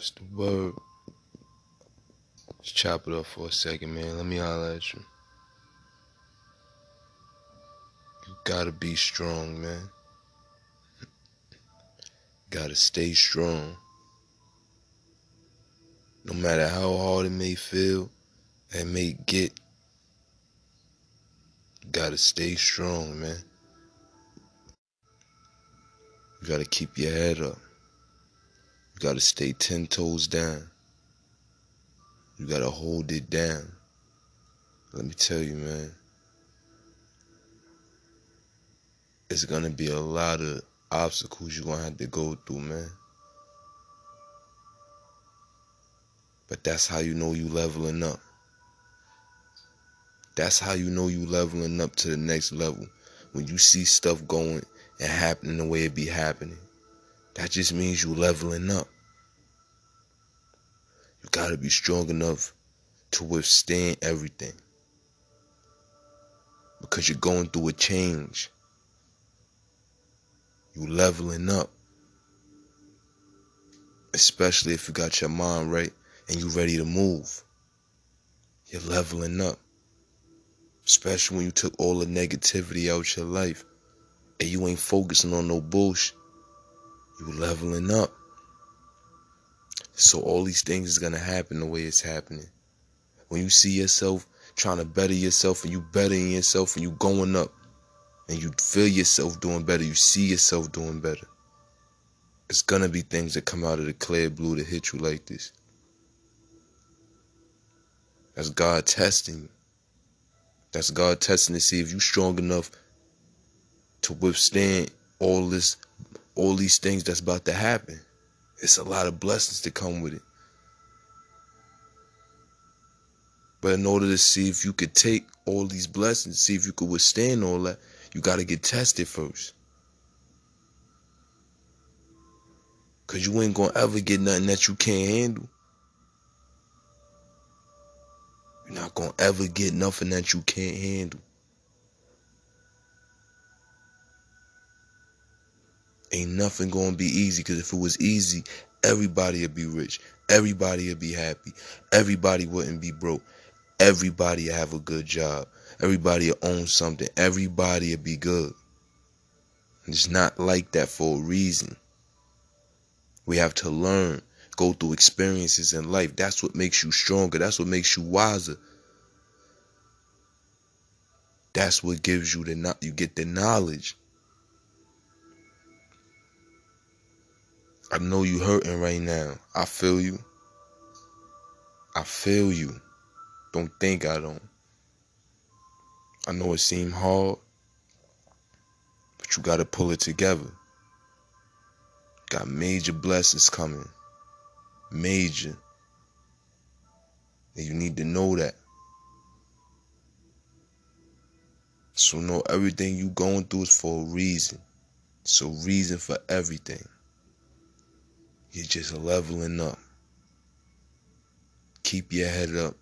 What's the word? Let's chop it up for a second, man. Let me holler at you. You gotta be strong, man. Gotta stay strong. No matter how hard it may feel, it may get, gotta stay strong, man. You gotta keep your head up. You gotta stay ten toes down. You gotta hold it down. Let me tell you, man. It's gonna be a lot of obstacles you're gonna have to go through, man. But that's how you know you leveling up. That's how you know you leveling up to the next level. When you see stuff going and happening the way it be happening. That just means you leveling up. You gotta be strong enough to withstand everything. Because you're going through a change. You leveling up. Especially if you got your mind right and you ready to move. You're leveling up. Especially when you took all the negativity out your life and you ain't focusing on no bullshit. You leveling up. So all these things is gonna happen the way it's happening. When you see yourself trying to better yourself and you bettering yourself and you going up and you feel yourself doing better, you see yourself doing better. It's gonna be things that come out of the clear blue to hit you like this. That's God testing you. That's God testing to see if you're strong enough to withstand all this all these things that's about to happen. It's a lot of blessings to come with it. But in order to see if you could take all these blessings, see if you could withstand all that, you got to get tested first. Because you ain't going to ever get nothing that you can't handle. You're not going to ever get nothing that you can't handle. Ain't nothing gonna be easy because if it was easy, everybody would be rich. Everybody would be happy. Everybody wouldn't be broke. Everybody would have a good job. Everybody would own something. Everybody would be good. It's not like that for a reason. We have to learn, go through experiences in life. That's what makes you stronger. That's what makes you wiser. That's what gives you the you get the knowledge. I know you hurting right now. I feel you. I feel you. Don't think I don't. I know it seemed hard, but you gotta pull it together. Got major blessings coming. Major. And you need to know that. So know everything you going through is for a reason. A reason for everything. You're just leveling up. Keep your head up.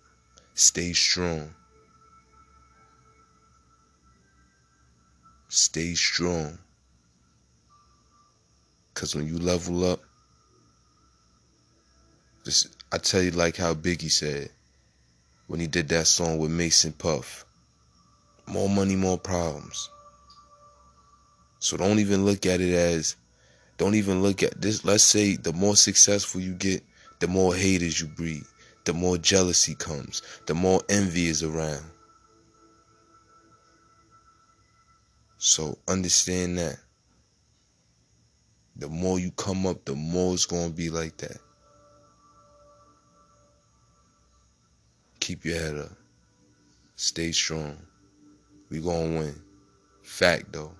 Stay strong. Stay strong. Because when you level up, just, I tell you like how Biggie said when he did that song with Mase and Puff. More money, more problems. So don't even look at it as don't even look at this. Let's say the more successful you get, the more haters you breed, the more jealousy comes, the more envy is around. So understand that. The more you come up, the more it's going to be like that. Keep your head up. Stay strong. We going to win. Fact though.